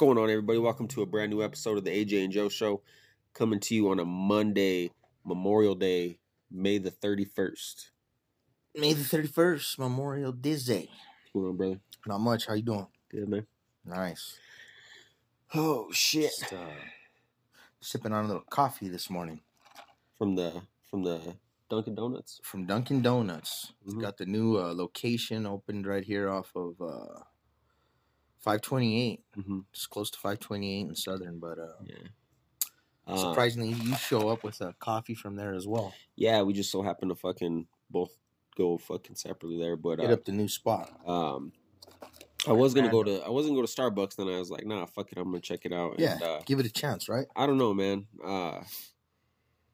going on, everybody? Welcome to a brand new episode of the AJ and Joe Show, coming to you on a Monday, Memorial Day, May the thirty first. May the thirty first, Memorial Day. What's going on, brother? Not much. How you doing? Good, man. Nice. Oh shit! Just, uh, sipping on a little coffee this morning From the from the Dunkin' Donuts. from Dunkin' Donuts. Mhm. got the new uh, location opened right here off of uh, 528. Mm-hmm. It's close to 528 in Southern, but uh, Yeah. Uh, surprisingly, you show up with a coffee from there as well. yeah, we just so happen to fucking both go fucking separately there, but Hit uh, up the new spot. um, I was gonna go to I wasn't gonna go to Starbucks, then I was like, nah, fuck it, I'm gonna check it out. Yeah, And, uh, give it a chance, right? I don't know, man. Uh,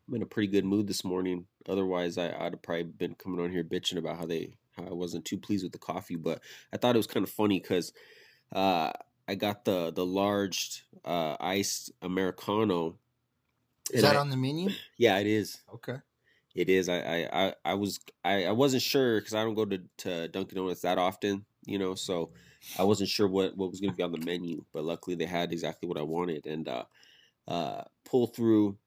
I'm in a pretty good mood this morning. Otherwise, I, I'd have probably been coming on here bitching about how they how I wasn't too pleased with the coffee. But I thought it was kind of funny because uh, I got the the large uh, iced americano. Is that I- on the menu? Yeah, it is. Okay. It is. I I I, I was I, I wasn't sure because I don't go to, to Dunkin' Donuts that often, you know. So I wasn't sure what what was going to be on the menu, but luckily they had exactly what I wanted and uh, uh, pull through.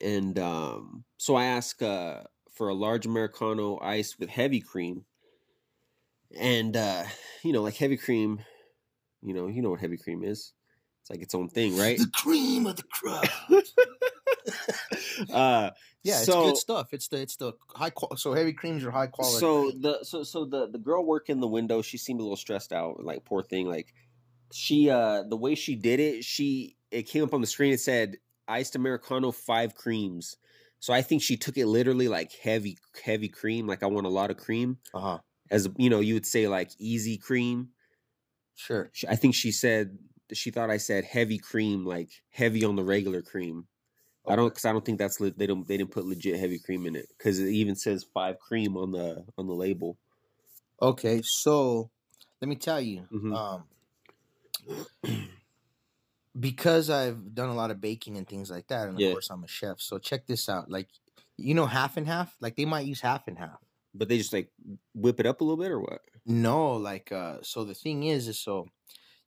And um, so I asked uh, for a large americano ice with heavy cream, and uh, you know, like heavy cream, you know, you know what heavy cream is. It's like its own thing, right? The cream of the crop. uh, Yeah, it's good stuff. It's the it's the high qual. So heavy creams are high quality. So the so so the the girl working the window, she seemed a little stressed out. Like poor thing. Like she uh the way she did it, she it came up on the screen. It said iced americano five creams. So I think she took it literally like heavy heavy cream. Like I want a lot of cream. uh huh. As you know, you would say like easy cream. Sure. I think she said she thought I said heavy cream, like heavy on the regular cream. I don't because I don't think that's they don't they didn't put legit heavy cream in it because it even says five cream on the on the label. Okay, so let me tell you, Mhm. um, because I've done a lot of baking and things like that, and of Yeah. course I'm a chef. So check this out, like you know, half and half. Like they might use half and half. But they just like whip it up a little bit or what? No, like uh, so the thing is, is so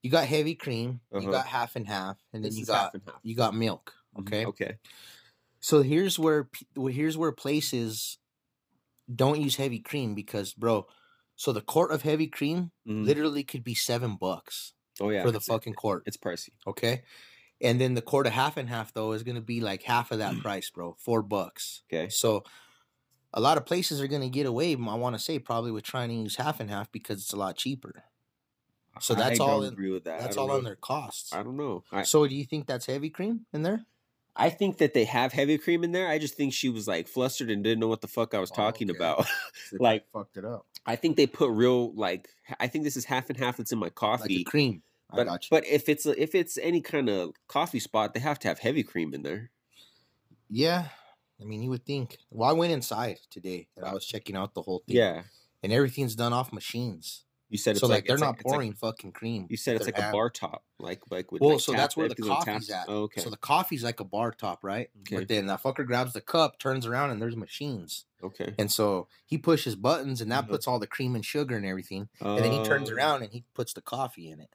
you got heavy cream, Uh-huh. you got half and half, and then This you got half half. you got milk. Mhm. Okay, Okay. so here's where well, here's where places don't use heavy cream because, bro. So the quart of heavy cream Mhm. literally could be seven bucks. Oh yeah. for the fucking quart. It's pricey. Okay. And then the quart of half and half though is gonna be like half of that price, bro. Four bucks. Okay. So a lot of places are gonna get away, I wanna say, probably with trying to use half and half because it's a lot cheaper. So that's I all in- agree with that. That's all know. on their costs. I don't know. I, So do you think that's heavy cream in there? I think that they have heavy cream in there. I just think she was like flustered and didn't know what the fuck I was Oh, talking okay. about. Like- fucked it up. I think they put real like I think this is half and half that's in my coffee. the cream. I but got you. but if it's a, if it's any kind of coffee spot, they have to have heavy cream in there. yeah. I mean you would think. Well, I went inside today and I was checking out the whole thing. Yeah. And everything's done off machines. You said it's so like, like they're not like- it's like- pouring fucking cream. you said it's like a bar top, like like with Well, so that's where the everything's on coffe's taps. at. Oh, okay. So the coffee's like a bar top, right? Okay. But then that fucker grabs the cup, turns around, and there's machines. okay. And so he pushes buttons, and that Uh-huh. puts all the cream and sugar and everything. And then he turns Oh, around and he puts the coffee in it.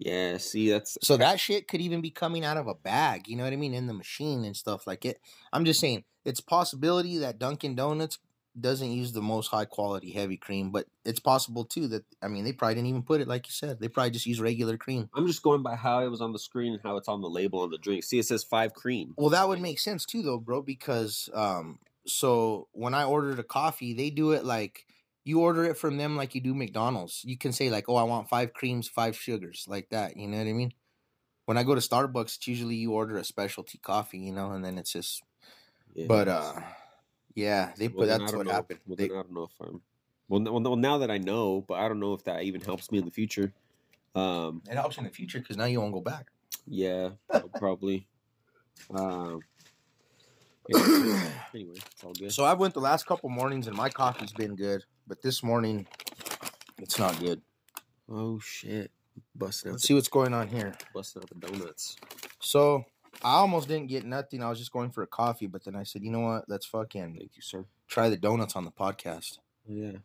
Yeah. See, that's So that shit could even be coming out of a bag. You know what I mean? In the machine and stuff like it. I'm just saying it's possibility that Dunkin' Donuts doesn't use the most high quality heavy cream, but it's possible too that I mean they probably didn't even put it like you said. They probably just use regular cream. I'm just going by how it was on the screen and how it's on the label on the drink. See, it says five cream. Well, that would make sense too, though, bro. Because um, so when I ordered a coffee, they do it like you order it from them like you do McDonald's. You can say like, "Oh, I want five creams, five sugars," like that. You know what I mean? When I go to Starbucks, it's usually you order a specialty coffee, you know, and then it's just. Yeah. But uh, yeah, they Well, put that's what know. happened. Well, They, I don't know if I'm. Well, well, now that I know, but I don't know if that even helps me in the future. Um, it helps in the future because now you won't go back. yeah, probably. Um, anyway, it's all good. So I went the last couple mornings and my coffee's been good, but this morning it's not good. Oh shit! Busted. Let's see what's going on here. Busted up the donuts. So I almost didn't get nothing. I was just going for a coffee, but then I said, you know what? Let's fucking Thank you, sir. try the donuts on the podcast. Yeah.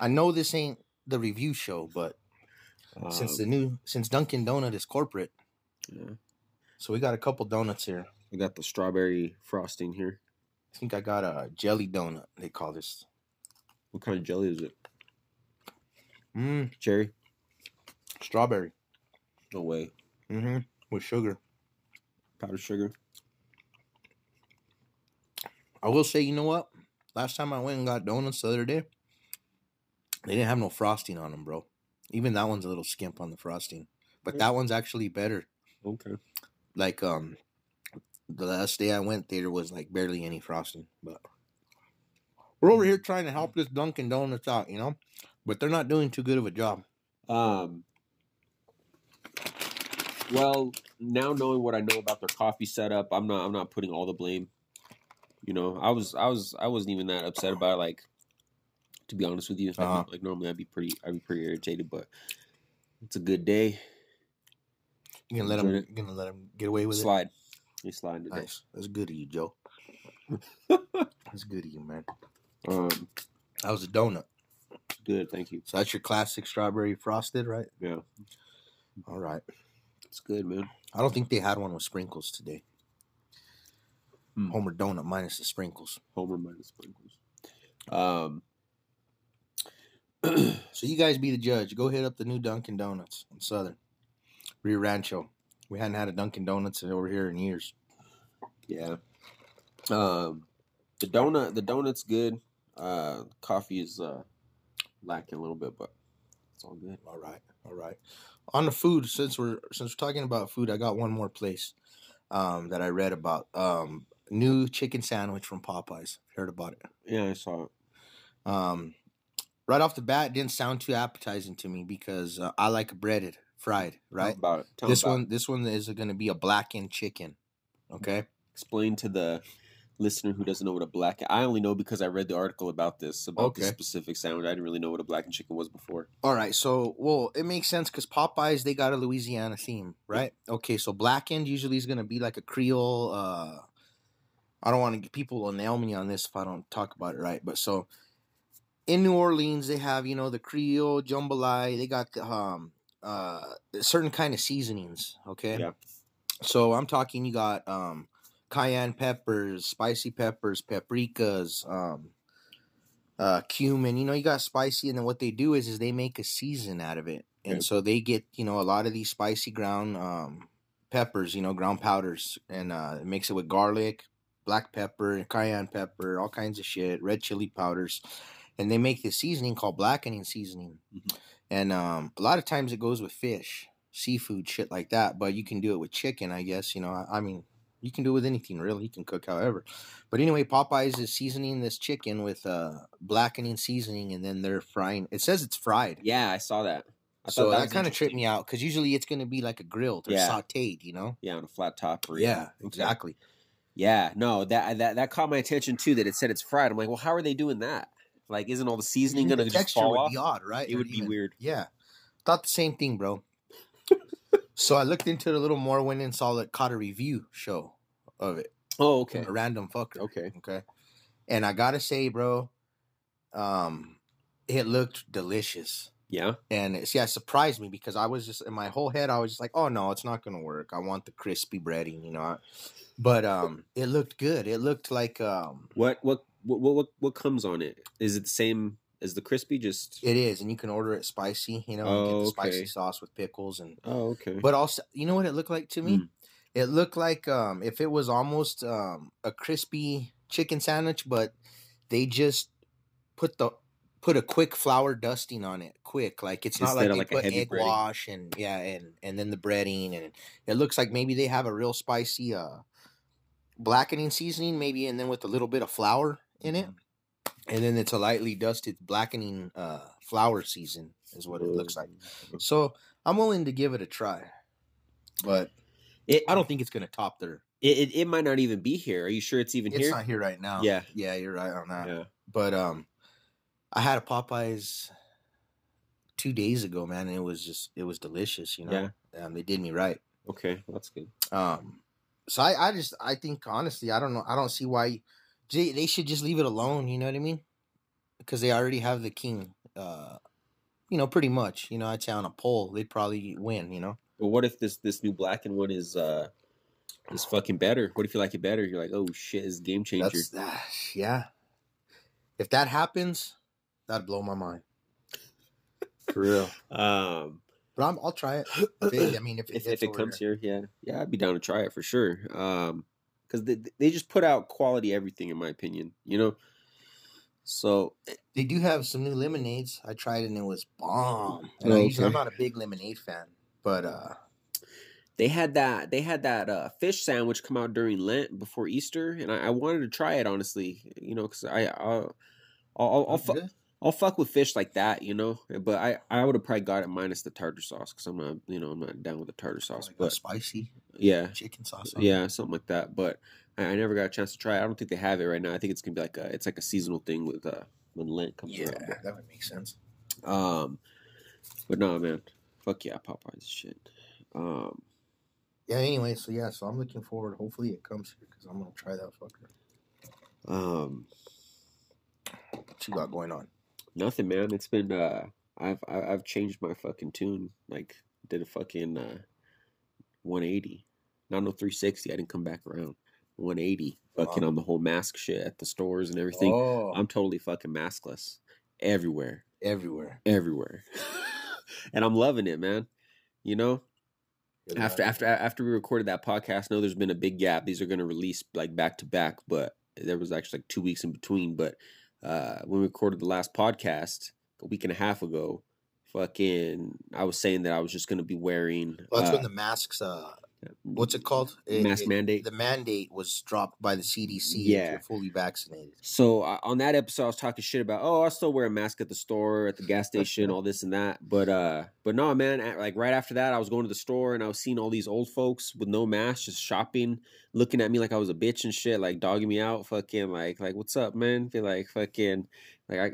I know this ain't the review show, but since Um, the new since Dunkin' Donut is corporate. yeah. So we got a couple donuts here. We got the strawberry frosting here. I think I got a jelly donut. They call this. What kind of jelly is it? Mmm, Cherry? strawberry. No way. Mm-hmm. With sugar. Powdered sugar. I will say, you know what? Last time I went and got donuts the other day, they didn't have no frosting on them, bro. Even that one's a little skimp on the frosting, but that one's actually better. Okay. Like um, the last day I went, there was like barely any frosting. But we're over here trying to help this Dunkin' Donuts out, you know, but they're not doing too good of a job. Um. Well, now knowing what I know about their coffee setup, I'm not. I'm not putting all the blame. You know, I was. I was. I wasn't even that upset about. It, like, to be honest with you, Uh-huh. like normally I'd be pretty. I'd be pretty irritated, but it's a good day. You gonna let them? Enjoyed You gonna let them get away with it? Slide. You slide today. Nice. That's good of you, Joe. That's good of you, man. Um. That was a donut. Good. Thank you. So that's your classic strawberry frosted, right? Yeah. All right. It's good, man. I don't think they had one with sprinkles today. Hmm. Homer donut minus the sprinkles. Homer minus sprinkles. Um. So you guys be the judge. Go hit up the new Dunkin' Donuts in Southern Rio Rancho. We hadn't had a Dunkin' Donuts over here in years. Yeah. Um, the donut, the donut's good. Uh, coffee is uh lacking a little bit, but it's all good. All right, all right. On the food, since we're since we're talking about food, I got one more place um, that I read about. Um, new chicken sandwich from Popeyes. Heard about it? Yeah, I saw it. Um, right off the bat, it didn't sound too appetizing to me because uh, I like breaded, fried. Tell Right. about it. Tell this about one, this one is going to be a blackened chicken. Okay. Explain to the listener who doesn't know what a black. I only know because I read the article about this about this Okay. specific sandwich. I didn't really know what a blackened chicken was before. All right. So, well, it makes sense because Popeyes they got a Louisiana theme, right? Okay. So blackened usually is going to be like a Creole. uh I don't want to people will nail me on this if I don't talk about it right. But so in New Orleans they have you know the Creole jambalaya. They got the, um uh certain kind of seasonings. Okay. Yeah. So I'm talking. You got um cayenne peppers, spicy peppers, paprikas, um uh cumin. You know, you got spicy, and then what they do is is they make a season out of it, and Okay. so they get you know a lot of these spicy ground um peppers, you know, ground powders, and uh mix it with garlic, black pepper, cayenne pepper, all kinds of shit, red chili powders, and they make this seasoning called blackening seasoning, Mhm. and um a lot of times it goes with fish, seafood, shit like that, but you can do it with chicken, I guess. You know, I, I mean. You can do it with anything, really. You can cook however. But anyway, Popeyes is seasoning this chicken with uh blackening seasoning, and then they're frying. It says it's fried, Yeah, I saw that. I so thought that, kind of tripped me out because usually it's going to be like a grilled or Yeah. sautéed, you know? Yeah, on a flat top. Or Yeah, exactly. Yeah, no, that that that caught my attention too. That it said it's fried. I'm like, well, how are they doing that? Like, isn't all the seasoning gonna just fall would off? be odd, right? It Or would be weird. Yeah, thought the same thing, bro. So I looked into it a little more, went and saw it, caught a review show of it. Oh, okay, A random fucker. okay. Okay. And I gotta say, bro, um, it looked delicious. Yeah, And it's, yeah, it surprised me because I was just in my whole head, I was just like, oh no, it's not gonna work. I want the crispy breading, you know. But um, it looked good. It looked like um, what what what what what comes on it? Is it the same as the crispy? Just it is, and you can order it spicy. You know, you get Oh, the spicy okay. sauce with pickles and. oh, okay. But also, you know what it looked like to me? Mm. It looked like um, if it was almost um, a crispy chicken sandwich, but they just put the put a quick flour dusting on it, quick. Like it's not like they like a put heavy egg breading. wash and yeah, and and then the breading, and it looks like maybe they have a real spicy uh blackening seasoning, maybe, and then with a little bit of flour in it, Mm-hmm. And then it's a lightly dusted blackening uh flour season is what it looks like. So I'm willing to give it a try, but It I don't think it's gonna top their. it, it it might not even be here. Are you sure it's even It's here? It's not here right now. Yeah. yeah, you're right on that. Yeah. But um, I had a Popeyes two days ago, man, and it was just it was delicious. You know, um, they did me right. Okay, well, that's good. Um, so I, I just I think honestly I don't know I don't see why they, they should just leave it alone. You know what I mean? Because they already have the king, uh, you know, pretty much. You know, I'd say on a poll, they'd probably win. You know. But what if this this new blackened one is uh is fucking better? What if you like it better? You're like, oh shit, it's game changer. That's uh, yeah. If that happens, that'd blow my mind. For real. Um, But I'm, I'll try it. If it- I mean, if it, if, if it comes here, yeah, yeah, I'd be down to try it for sure. Um, because they they just put out quality everything, in my opinion. You know. So They do have some new lemonades. I tried and it was bomb. And I usually, I'm not a big lemonade fan, but uh, they had that they had that uh, fish sandwich come out during Lent before Easter, and I, I wanted to try it honestly. You know, because I I'll I'll, I'll, I'll, it's fu- good. I'll fuck with fish like that. You know, but I I would have probably got it minus the tartar sauce because I'm not you know I'm not down with the tartar sauce. Like But spicy yeah, chicken sauce. yeah, something like that. But I, I never got a chance to try it. I don't think they have it right now. I think it's gonna be like a it's like a seasonal thing with uh when Lent comes Yeah, around. that would make sense. Um, but no, man, fuck yeah, Popeyes shit. Um, Yeah. Anyway, so yeah, so I'm looking forward. Hopefully, it comes here because I'm gonna try that fucker. um, What you got going on? Nothing, man. It's been uh, I've I've changed my fucking tune. Like did a fucking uh, 180, not no 360. I didn't come back around. 180, fucking Wow. on the whole mask shit at the stores and everything. Oh, I'm totally fucking maskless everywhere. everywhere. everywhere and i'm loving it man you know Good after after after we recorded that podcast I know there's been a big gap these are going to release like back to back but there was actually like two weeks in between but uh when we recorded the last podcast a week and a half ago fucking i was saying that i was just going to be wearing Well, that's uh, when the masks. Uh, what's it called? It- mask it- mandate The mandate was dropped by the CDC. Yeah. fully vaccinated. So uh, on that episode, I was talking shit about, oh, I still wear a mask at the store, at the gas station, all this and that. But uh, but no, man. at- Like right after that, I was going to the store and I was seeing all these old folks with no mask, just shopping, looking at me like I was a bitch and shit, like dogging me out, fucking like like what's up, man? Feel like fucking like I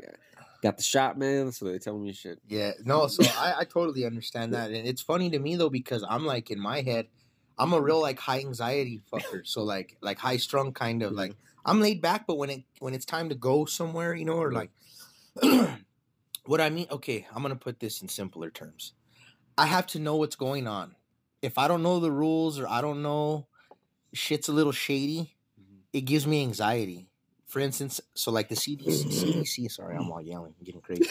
got the shot, man. So they telling me shit. Yeah, no, so I, I totally understand that, and it's funny to me though because I'm like in my head, I'm a mm-hmm. real like high anxiety fucker, so like like high strung kind of mm-hmm. like I'm laid back, but when it when it's time to go somewhere, you know, or mm-hmm. like what I mean. Okay, I'm gonna put this in simpler terms. I have to know what's going on. If I don't know the rules or I don't know, shit's a little shady. It gives me anxiety. For instance, so like the CDC, CDC sorry, I'm all yelling, I'm getting crazy.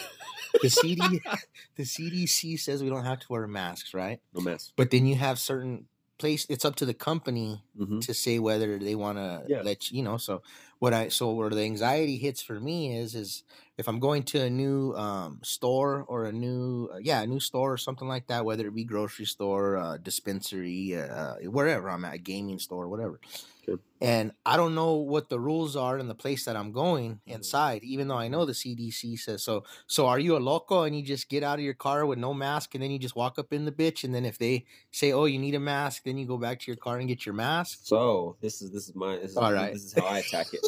The CD, the CDC says we don't have to wear masks, right? No mask. But then you have certain place. It's up to the company hmm to say whether they want to Yeah. let you, you know. So what I so where the anxiety hits for me is is if I'm going to a new um, store or a new uh, yeah a new store or something like that, whether it be grocery store, uh, dispensary, uh, wherever I'm at, a gaming store, whatever. Good. And I don't know what the rules are in the place that I'm going Mm-hmm. inside, even though I know the CDC says so. So are you a loco and you just get out of your car with no mask and then you just walk up in the bitch and then if they say, "Oh, you need a mask," then you go back to your car and get your mask. So this is this is my this is, All right. this is how I attack it.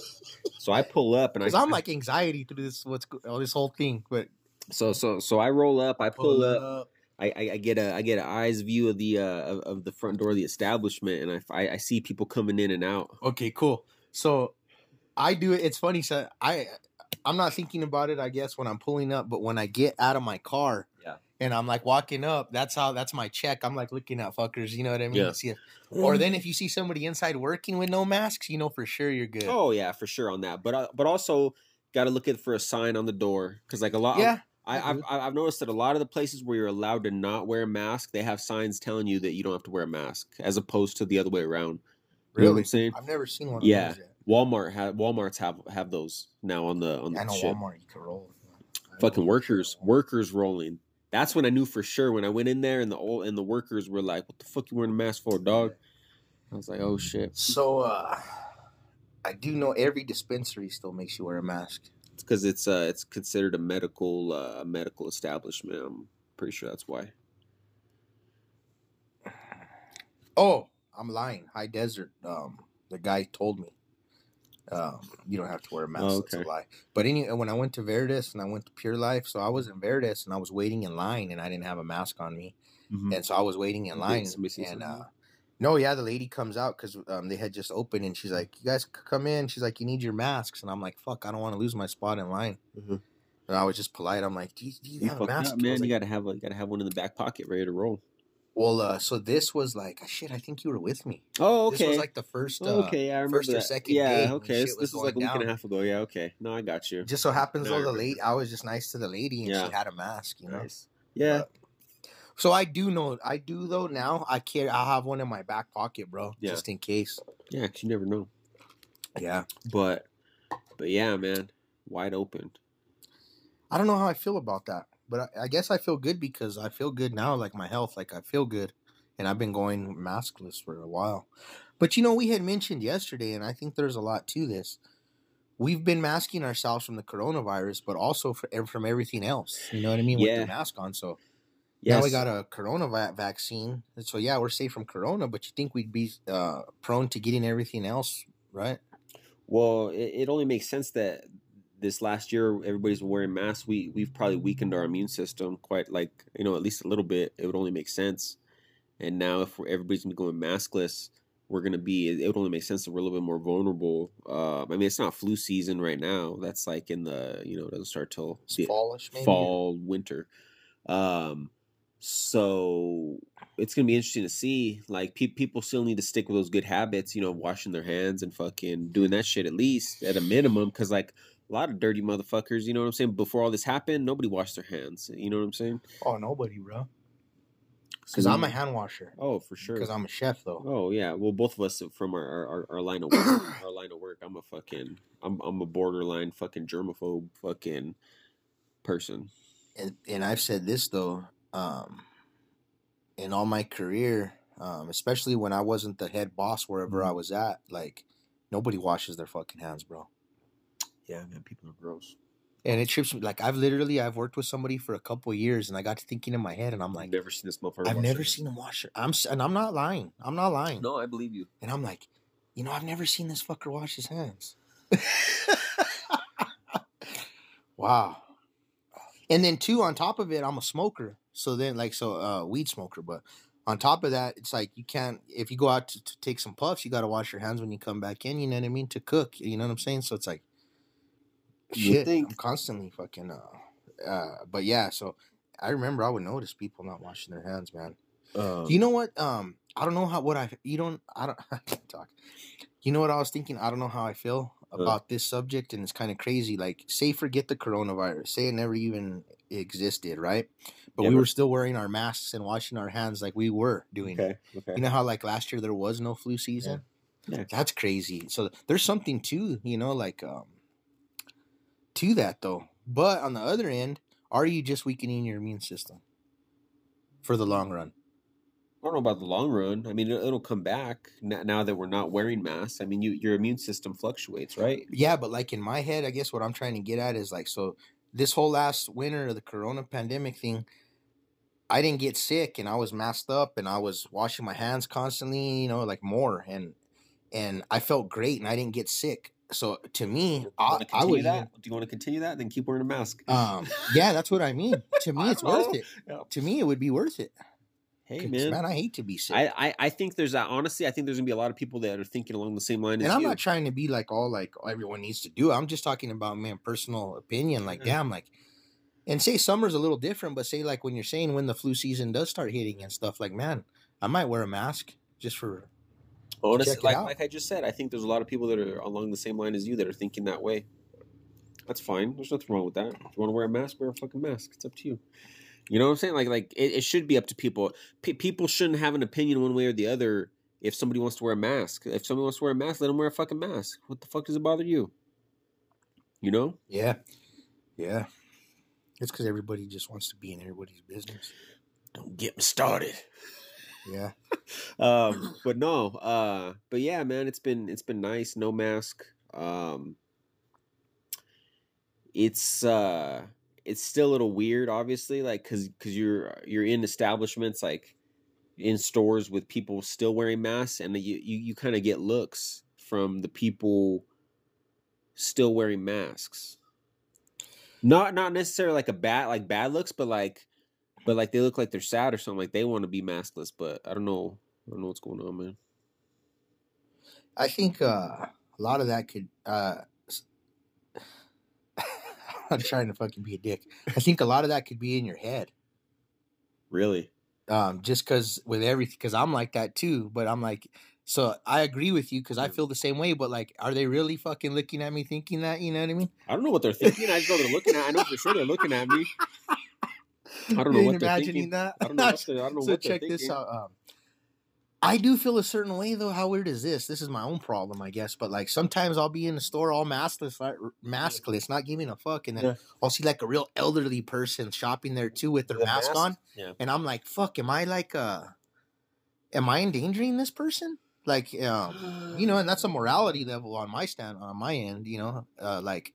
So I pull up and I, I'm like anxiety through this what's go- oh, this whole thing, but so so so I roll up, I pull up. I, I, I get a I get an eyes view of the uh of, of the front door of the establishment, and I, I I see people coming in and out. Okay, cool. So I do it. It's funny. So I I'm not thinking about it. I guess when I'm pulling up, but when I get out of my car. And I'm like walking up, that's how that's my check. I'm like looking at fuckers. You know what I mean? Yeah. See or then if you see somebody inside working with no masks, you know for sure you're good. Oh yeah, for sure on that. But uh, but also got to look at for a sign on the door because like a lot. yeah. I, I I've. I've noticed that a lot of the places where you're allowed to not wear a mask, they have signs telling you that you don't have to wear a mask, as opposed to the other way around. You know what Really? I'm saying? I've never seen one. Yeah. Of those yet. Walmart have Walmart's have have those now on the on I the know ship. Walmart. You can roll. Fucking workers, workers rolling. That's when I knew for sure when I went in there and the old and the workers were like, "What the fuck you wearing a mask for, dog?" I was like, "Oh shit!" So uh, I do know every dispensary still makes you wear a mask. It's because it's uh it's considered a medical uh, a medical establishment. I'm pretty sure that's why. Oh, I'm lying. High Desert. Um, the guy told me. Um, you don't have to wear a mask. Oh, okay. a lie. But any when I went to Veritas and I went to PurLife, so I was in Veritas and I was waiting in line and I didn't have a mask on me, and so I was waiting in line. And uh, no, yeah, the lady comes out because um, they had just opened and she's like, "You guys come in." She's like, "You need your masks," and I'm like, "Fuck, I don't want to lose my spot in line." Mhm. And I was just polite. I'm like, do you, do you You have a mask? up, man. was You gotta have a, you gotta have one in the back pocket ready to roll. Well, uh, so this was like, shit, I think you were with me. Oh, okay. This was like the first, uh, okay, yeah, I remember first or that. second day Yeah, okay. This, was is like a week and a half ago. Yeah, okay. No, I got you. just so happens though, the late I was just nice to the lady and Yeah. she had a mask, you know? Nice. Yeah. But- So I do know, I do though now, I carry, I have one in my back pocket, bro, Yeah. just in case. Yeah, cause you never know. Yeah. But, but yeah, man, wide open. I don't know how I feel about that, but I, I guess I feel good because I feel good now, like my health, like I feel good, and I've been going maskless for a while. But you know, we had mentioned yesterday, and I think there's a lot to this. We've been masking ourselves from the coronavirus, but also for, from everything else. You know what I mean? With the mask on, so Yes. now we got a corona va- vaccine, and so yeah, we're safe from corona. But you think we'd be uh, prone to getting everything else, right? Well, it, it only makes sense that this last year everybody's wearing masks. We we've probably weakened our immune system quite like you know at least a little bit. It would only make sense. And now if we're, everybody's gonna be going maskless, we're gonna be. It, it would only make sense that we're a little bit more vulnerable. Uh, I mean, it's not flu season right now. That's like in the you know it doesn't start till fallish, maybe. fall winter. Um, so it's gonna be interesting to see. Like pe- people still need to stick with those good habits, you know, washing their hands and fucking doing that shit at least at a minimum. Because like a lot of dirty motherfuckers, you know what I'm saying. Before all this happened, nobody washed their hands. You know what I'm saying? Oh, nobody, bro. So Because I'm a hand washer. oh for sure. Because I'm a chef, though. Oh yeah, well both of us from our our, our line of work, our line of work. I'm a fucking I'm I'm a borderline fucking germaphobe fucking person. and, and I've said this though, um, in all my career, um, especially when I wasn't the head boss wherever I was at, like nobody washes their fucking hands, bro. Yeah, man, people are gross. And it trips me. Like I've literally I've worked with somebody for a couple of years, and I got to thinking in my head, and I'm I've like, never seen this motherfucker. I've never seen him wash it. I'm and I'm not lying. I'm not lying. No, I believe you. And I'm like, you know, I've never seen this fucker wash his hands. wow. And then two, on top of it, I'm a smoker. So then, like, so uh, weed smoker. But on top of that, it's like you can't. If you go out to, to take some puffs, you got to wash your hands when you come back in. You know what I mean? To cook. You know what I'm saying? So it's like, You shit. think- I'm constantly fucking. Uh, uh, but yeah, so I remember I would notice people not washing their hands, man. Um, you know what? Um, I don't know how what I you don't I don't I talk. You know what I was thinking? I don't know how I feel Uh. about this subject, and it's kind of crazy. Like, say, forget the coronavirus. Say it never even existed, right? But we were still wearing our masks and washing our hands like we were doing. it. Okay. Okay. You know how like last year there was no flu season. Yeah. That's crazy. So there's something too you know like um to that though. But on the other end, are you just weakening your immune system for the long run? I don't know about the long run. I mean, it'll, it'll come back now that we're not wearing masks. I mean, you, your immune system fluctuates, right? Yeah, but like in my head, I guess what I'm trying to get at is like, so this whole last winter, of the corona pandemic thing, I didn't get sick and I was masked up and I was washing my hands constantly, you know, like more and and I felt great and I didn't get sick. So to me, I, I would that? Do you want to continue that? Then keep wearing a mask. um yeah, that's what I mean. To me, it's worth it. Yeah. To me, it would be worth it. Hey man. man, I hate to be sick. I, I, I think there's that. Honestly, I think there's gonna be a lot of people that are thinking along the same line as and I'm you. not trying to be like all like everyone needs to do. it. I'm just talking about man personal opinion. Like Yeah. damn, like and say summer's a little different, but say like when you're saying when the flu season does start hitting and stuff, like man, I might wear a mask just for Honestly, like out. like I just said, I think there's a lot of people that are along the same line as you that are thinking that way. That's fine. There's nothing wrong with that. If you want to wear a mask, wear a fucking mask. It's up to you. You know what I'm saying? Like like it, it should be up to people. P- people shouldn't have an opinion one way or the other. If somebody wants to wear a mask, if somebody wants to wear a mask, let them wear a fucking mask. What the fuck does it bother you? You know? yeah, yeah. It's because everybody just wants to be in everybody's business. Don't get me started. Yeah, um but no uh but yeah man it's been it's been nice. No mask. Um it's uh it's still a little weird obviously like because because you're you're in establishments like in stores with people still wearing masks and you you, you kind of get looks from the people still wearing masks. Not not necessarily like a bad like bad looks but like but like they look like they're sad or something like they want to be maskless but i don't know i don't know what's going on man I think uh, a lot of that could. Uh, not trying to fucking be a dick. I think a lot of that could be in your head. Really? Um, just because with everything, because I'm like that too. But I'm like, so I agree with you because I Mm. feel the same way. But like, are they really fucking looking at me thinking that? You know what I mean? I don't know what they're thinking. I just know they're looking at. I know for sure they're looking at me. I don't know what they're imagining thinking. that. I don't know. What I don't know so what check this out. Um, I do feel a certain way though. How weird is this? This is my own problem, I guess. But like sometimes I'll be in the store all maskless, like, maskless, not giving a fuck, and then Yeah. I'll see like a real elderly person shopping there too with their a mask, mask? on, Yeah. and I'm like, fuck, am I like, uh, am I endangering this person? Like, um, you know, and that's a morality level on my stand on my end. You know, uh, like,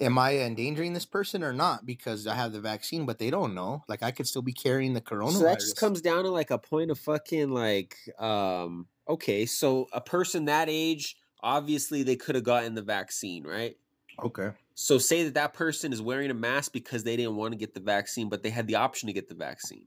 am I endangering this person or not because I have the vaccine, but they don't know. Like, I could still be carrying the coronavirus. So that just comes down to like a point of fucking like um okay, so a person that age obviously they could have gotten the vaccine, right? okay. So say that that person is wearing a mask because they didn't want to get the vaccine, but they had the option to get the vaccine.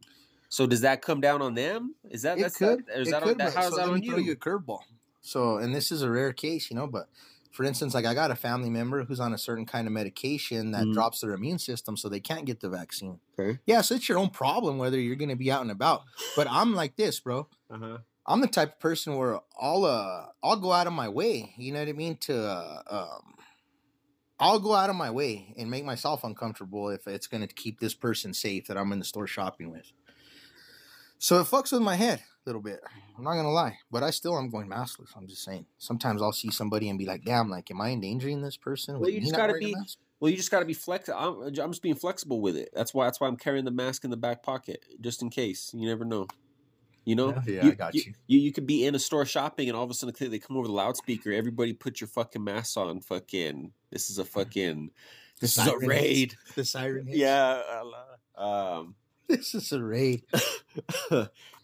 So does that come down on them? Is that It that's could. That, is that could, on, that, how's so that on me throw you you? a curveball. So, and this is a rare case, you know, but for instance, like I got a family member who's on a certain kind of medication that Mhm. drops their immune system, so they can't get the vaccine. Okay. Yeah, so it's your own problem whether you're going to be out and about. But I'm like this, bro. Uh-huh. I'm the type of person where I'll uh I'll go out of my way. You know what I mean? To uh, um, I'll go out of my way and make myself uncomfortable if it's going to keep this person safe that I'm in the store shopping with. So it fucks with my head a little bit. I'm not gonna lie, but I still am going maskless. I'm just saying. Sometimes I'll see somebody and be like, "Damn, like, am I endangering this person?" Well, you just gotta be- mask?" Well, you just got to be flex. I'm, I'm just being flexible with it. That's why. That's why I'm carrying the mask in the back pocket, just in case. You never know. You know. Yeah, yeah, I got you. You, you could be in a store shopping, and all of a sudden they come over the loudspeaker. Everybody, put your fucking masks on. Fucking, this is a fucking. This is a siren hits. raid. The siren. hits. Yeah. Um. this is a raid.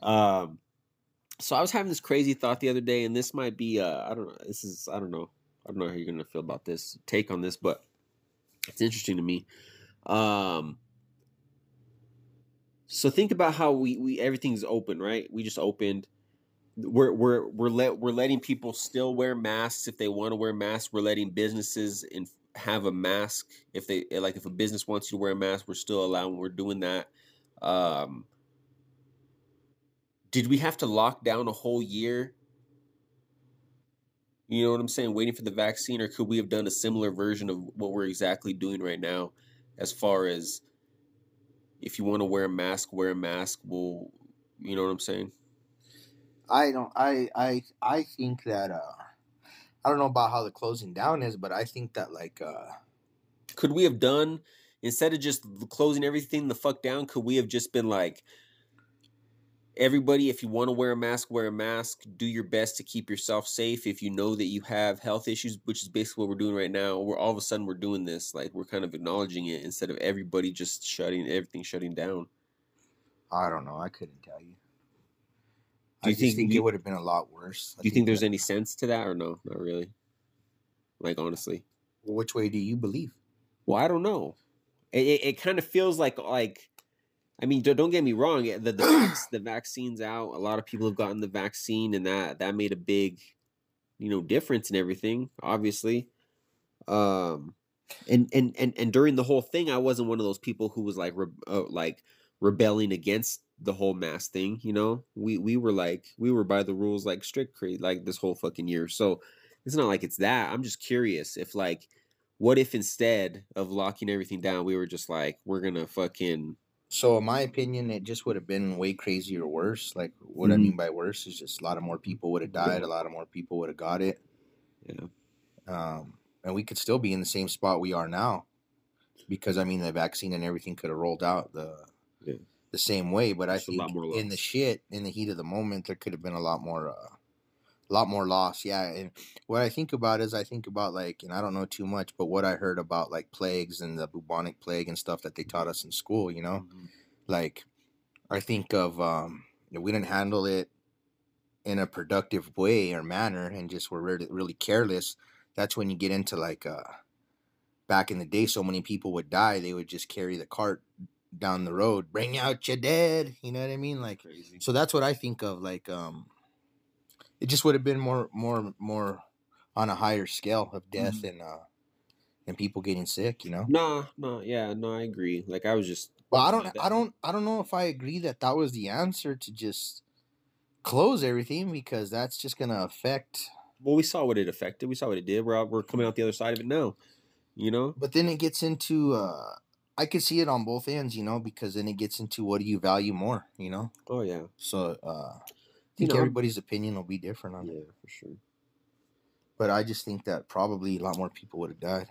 um. So I was having this crazy thought the other day, and this might be. Uh. I don't know. This is. I don't know. I don't know how you're gonna feel about this take on this, but it's interesting to me. Um. So think about how we we everything's open, right? We just opened. We're we're we're let we're letting people still wear masks if they want to wear masks. We're letting businesses and have a mask if they like if a business wants you to wear a mask. We're still allowing. We're doing that. Um. Did we have to lock down a whole year? You know what I'm saying? Waiting for the vaccine, or could we have done a similar version of what we're exactly doing right now, as far as if you want to wear a mask, wear a mask. We'll, you know what I'm saying? I don't. I I I think that. uh I don't know about how the closing down is, but I think that like. uh Could we have done instead of just closing everything the fuck down? Could we have just been like, everybody, if you want to wear a mask, wear a mask. Do your best to keep yourself safe. If you know that you have health issues, which is basically what we're doing right now, we're all of a sudden we're doing this. Like we're kind of acknowledging it instead of everybody just shutting everything shutting down. I don't know. I couldn't tell you. Do you think- think, you- it would have been a lot worse. I Do you think there's that- any sense to that or no? Not really. Like honestly. Well, which way do you believe? Well, I don't know. It, it, it kind of feels like like I mean, don't get me wrong. The the, vac- the vaccine's out. A lot of people have gotten the vaccine, and that that made a big, you know, difference in everything. Obviously, um, and and and and during the whole thing, I wasn't one of those people who was like re- uh, like rebelling against the whole mask thing. You know, we we were like we were by the rules like strict like this whole fucking year. So it's not like it's that. I'm just curious if like what if instead of locking everything down, we were just like, we're gonna fucking So, in my opinion, it just would have been way crazier worse. Like, what I Mhm. mean by worse is just a lot of more people would have died. A lot of more people would have got it. Yeah. Um, and we could still be in the same spot we are now, because I mean, the vaccine and everything could have rolled out the Yeah. the same way. But I think in the shit, in the heat of the moment, there could have been a lot more. Uh, a lot more loss, yeah. And what I think about is I think about like, and I don't know too much, but what I heard about like plagues and the bubonic plague and stuff that they taught us in school, you know, like I think of um if we didn't handle it in a productive way or manner and just were really, really careless, that's when you get into like uh back in the day so many people would die, they would just carry the cart down the road, bring out your dead, you know what I mean? Like crazy. so that's what I think of like um it just would have been more more more on a higher scale of death and uh and people getting sick. You know. Nah, nah, yeah, no, I agree. Like I was just, But I don't. I don't. I don't know if I agree that that was the answer to just close everything because that's just gonna affect. well, we saw what it affected. We saw what it did. We're out, we're coming out the other side of it now. You know. But then it gets into. uh I could see it on both ends, you know, because then it gets into what do you value more, you know. Oh yeah, So uh I You think know, everybody's opinion will be different on it. yeah, for sure. But I just think that probably a lot more people would have died.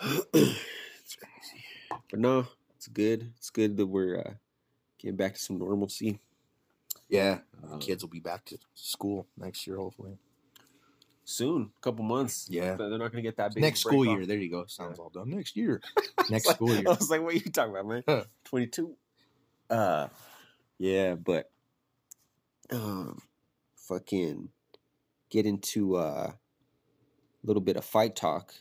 it's crazy, but no, it's good. It's good that we're uh, getting back to some normalcy. Yeah, Uh, kids will be back to school next year, hopefully. soon, a couple months. Yeah. they're not gonna get that big. Next school off. year. There you go. Sounds all done. Next year. Next like- school year. I was like, "What are you talking about, man?" Huh. Twenty two. Uh, yeah, but um, fucking get into uh, a little bit of fight talk.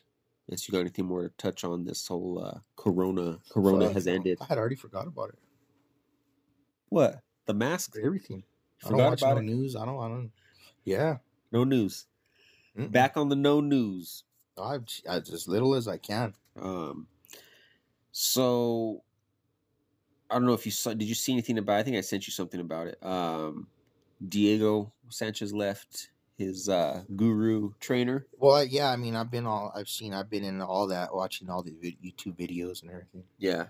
Unless you got anything more to touch on this whole uh, Corona. Corona Fuck, has ended. I had already forgot about it. What? The mask? Everything. I don't Forgot watch about no it? news. I don't. I don't. Yeah. No news. Mm-mm. Back on the no news. I've as little as I can. Um, so I don't know if you saw. Did you see anything about? I think I sent you something about it. Um, Diego Sanchez left his uh, guru trainer. Well, yeah. I mean, I've been all. I've seen. I've been in all that, watching all the YouTube videos and everything. Yeah.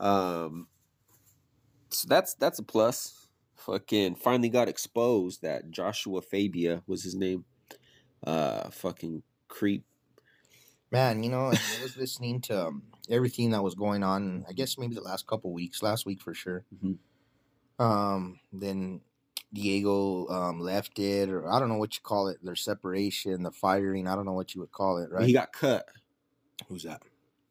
Um. So that's that's a plus. Fucking finally got exposed that Joshua Fabia was his name. Uh, fucking creep. Man, you know, I was listening to um, everything that was going on. I guess maybe the last couple weeks, last week for sure. Mhm. Um, then Diego um, left it, or I don't know what you call it. Their separation, the firing. I don't know what you would call it. Right? He got cut. Who's that?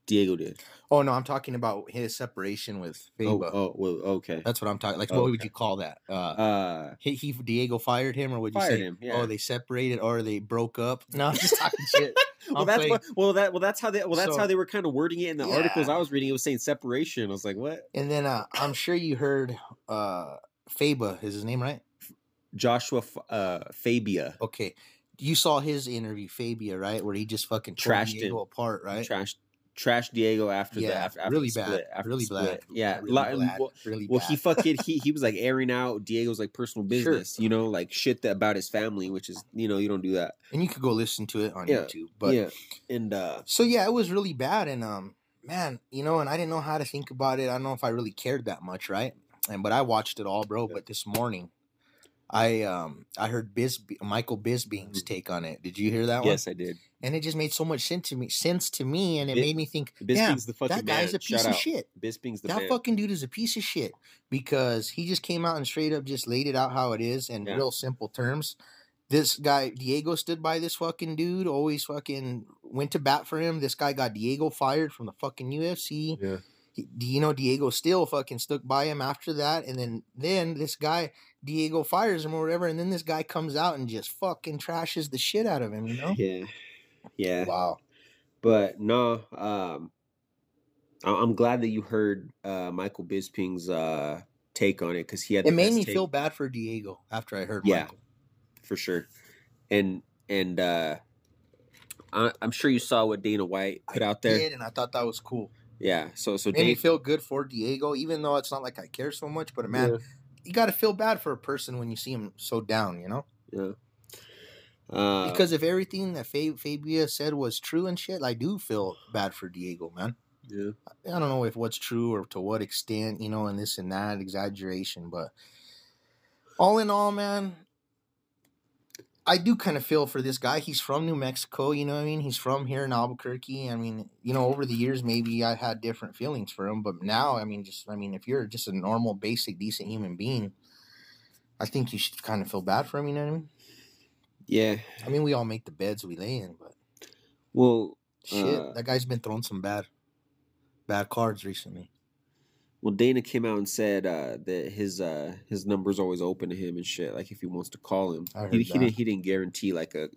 Diego did. Oh no, I'm talking about his separation with Oh, Fabia. oh, well, okay. That's what I'm talking. Like, Oh, what would you call that? Uh, Uh, he, he Diego fired him, or would you fired say? him. Yeah. Oh, they separated, or they broke up. No, I'm just talking shit. well, I'm that's what, well that well that's how they well that's So- how they were kind of wording it in the articles I was reading. It was saying separation. I was like, what? And then uh, I'm sure you heard uh, Fabia is his name, right? Joshua uh, Fabia Okay, you saw his interview, Fabia, right, where he just fucking Trashed Diego him. apart, right? trash trash Diego after the Yeah, after, after really the bad, split, after really the bad, split. Yeah, really li- bad, well, really well, bad. he fucking he he was like airing out Diego's like personal Sure. business, you know, like shit that about his family, which is you know you don't do that. and you could go listen to it on Yeah, YouTube, but yeah, and uh, so yeah, it was really bad, and um, man, you know, and I didn't know how to think about it. I don't know if I really cared that much, right? And but I watched it all, bro. Yeah. But this morning, I um, I heard Biz Michael Bisping's Mhm. take on it. Did you hear that one? yes, I did. and it just made so much sense to me sense to me and it Bis- made me think Bisping's the fucking that guy's man. a piece Shout of out. shit Bisping's the that man. fucking dude is a piece of shit because he just came out and straight up just laid it out how it is in Yeah. real simple terms this guy diego stood by this fucking dude always fucking went to bat for him this guy got diego fired from the fucking ufc yeah, he- you know Diego still fucking stuck by him after that, and then then this guy Diego fires him or whatever, and then this guy comes out and just fucking trashes the shit out of him. You know? yeah, yeah. Wow. But no, um, I- I'm glad that you heard uh, Michael Bisping's uh, take on it because he had. It made best me take feel bad for Diego after I heard. Yeah. Michael. for sure, and and uh, I, I'm sure you saw what Dana White put I out there. did, and I thought that was cool. Yeah, so so Made me feel good for Diego, even though it's not like I care so much. But a man, Yeah. You got to feel bad for a person when you see him so down. You know, yeah. Uh, because if everything that Fab- Fabia said was true and shit, I do feel bad for Diego, man. yeah. I don't know if what's true or to what extent, you know, and this and that exaggeration, but all in all, man, I do kind of feel for this guy. He's from New Mexico, you know what I mean? He's from here in Albuquerque. I mean, you know, over the years, maybe I had different feelings for him, but now, I mean, just, I mean, if you're just a normal, basic, decent human being, I think you should kind of feel bad for him, you know what I mean? yeah. I mean, we all make the beds we lay in, but Well, shit, Uh, that guy's been throwing some bad, bad cards recently. Well, Dana came out and said uh, that his uh, his number's always open to him and shit. Like if he wants to call him, he, he didn't he didn't guarantee like a.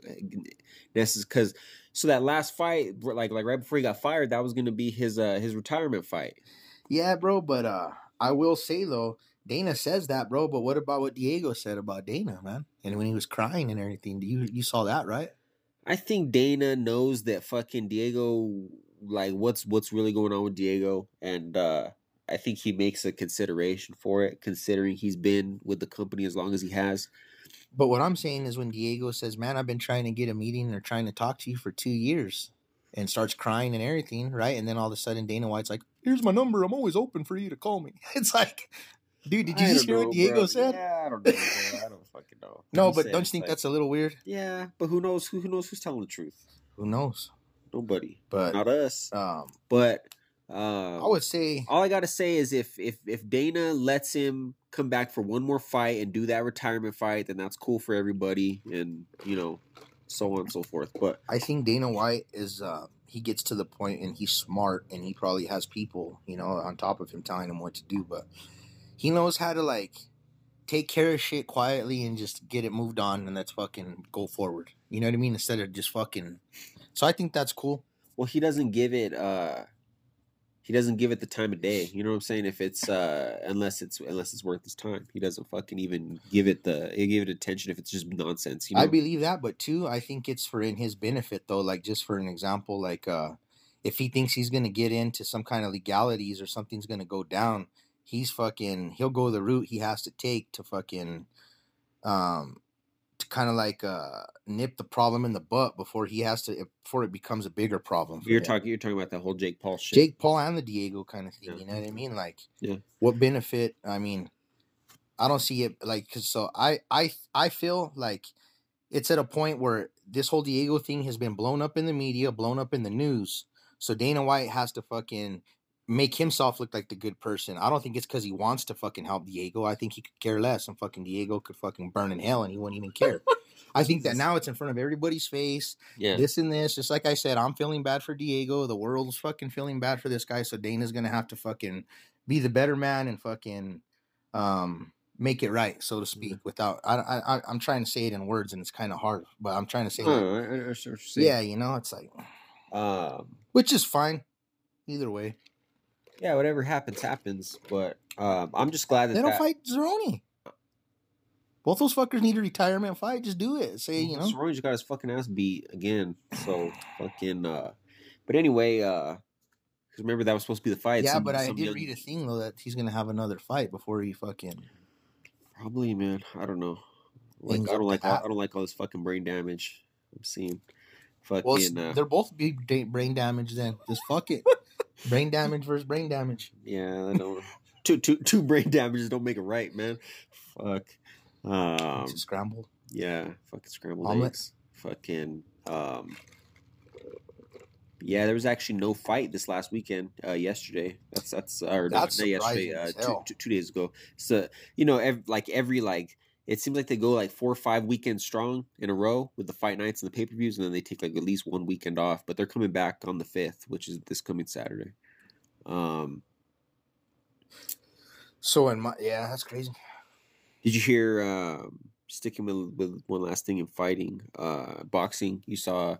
This is because so that last fight, like like right before he got fired, that was gonna be his uh his retirement fight. Yeah, bro, but uh I will say though, Dana says that, bro, but what about what Diego said about Dana, man? And when he was crying and everything, do you you saw that, right? I think Dana knows that fucking Diego, like what's what's really going on with Diego, and uh I think he makes a consideration for it, considering he's been with the company as long as he has. But what I'm saying is when Diego says, "Man, I've been trying to get a meeting or trying to talk to you for two years," and starts crying and everything, right? And then all of a sudden Dana White's like, "Here's my number. I'm always open for you to call me." It's like, dude, did you I just hear know, what Diego bro. said? Yeah, I don't know. Bro. I don't fucking know. No, but don't you think like- that's a little weird? Yeah, but who knows? Who, who knows who's telling the truth? Who knows? Nobody. But Not us. um, But uh, I would say all I gotta say is if if if Dana lets him come back for one more fight and do that retirement fight, then that's cool for everybody, and you know, so on and so forth. But I think Dana White is uh, he gets to the point and he's smart and he probably has people you know on top of him telling him what to do, but he knows how to like take care of shit quietly and just get it moved on and let's fucking go forward. You know what I mean? Instead of just fucking. So I think that's cool. well, he doesn't give it. uh he doesn't give it the time of day. You know what I'm saying? If it's uh unless it's unless it's worth his time, he doesn't fucking even give it the he give it attention if it's just nonsense. You know? I believe that, but two, I think it's for in his benefit though. Like just for an example, like uh if he thinks he's gonna get into some kind of legalities or something's gonna go down, he's fucking he'll go the route he has to take to fucking um kind of like uh nip the problem in the butt before he has to before it becomes a bigger problem. you're him. talking you're talking about that whole Jake Paul shit. Jake Paul and the Diego kind of thing. Yeah. You know what I mean? Like, Yeah. what benefit? I mean, I don't see it like cause so I I I feel like it's at a point where this whole Diego thing has been blown up in the media, blown up in the news. So Dana White has to fucking make himself look like the good person. I don't think it's because he wants to fucking help Diego. I think he could care less, and fucking Diego could fucking burn in hell, and he wouldn't even care. I think that now it's in front of everybody's face Yeah. this and this. Just like I said, I'm feeling bad for Diego. The world's fucking feeling bad for this guy. So Dana's gonna have to fucking be the better man and fucking um make it right, so to speak. Without I I I- I'm trying to say it in words and it's kind of hard, but I'm trying to say like, Oh, I, I you're saying. yeah, you know, it's like Um, which is fine either way. Yeah, whatever happens, happens. But um, I'm just glad that They don't that, fight Cerrone. Both those fuckers need a retirement fight. Just do it. Say you know. Cerrone just got his fucking ass beat again. So fucking. uh But anyway, uh 'cause remember that was supposed to be the fight. Yeah, some- but I did young- read a thing though that he's gonna have another fight before he fucking. Probably, man. I don't know. Like Things I don't like all. I don't like all this fucking brain damage I'm seeing. Fucking. Well, uh, they're both big brain damage. Then just fuck it. brain damage versus brain damage. yeah, I don't. two two two brain damages don't make it right, man. Fuck. Um. it's a scramble. Yeah, fucking scrambled eggs. Fucking um Yeah, there was actually no fight this last weekend. Uh yesterday. That's that's or no, That's not yesterday, uh two, two, two days ago. So, you know, ev- like every like it seems like they go like four or five weekends strong in a row with the fight nights and the pay-per-views and then they take like at least one weekend off, but they're coming back on the 5th, which is this coming Saturday. Um So in my yeah, that's crazy. Did you hear um, sticking with, with one last thing in fighting, uh, boxing? You saw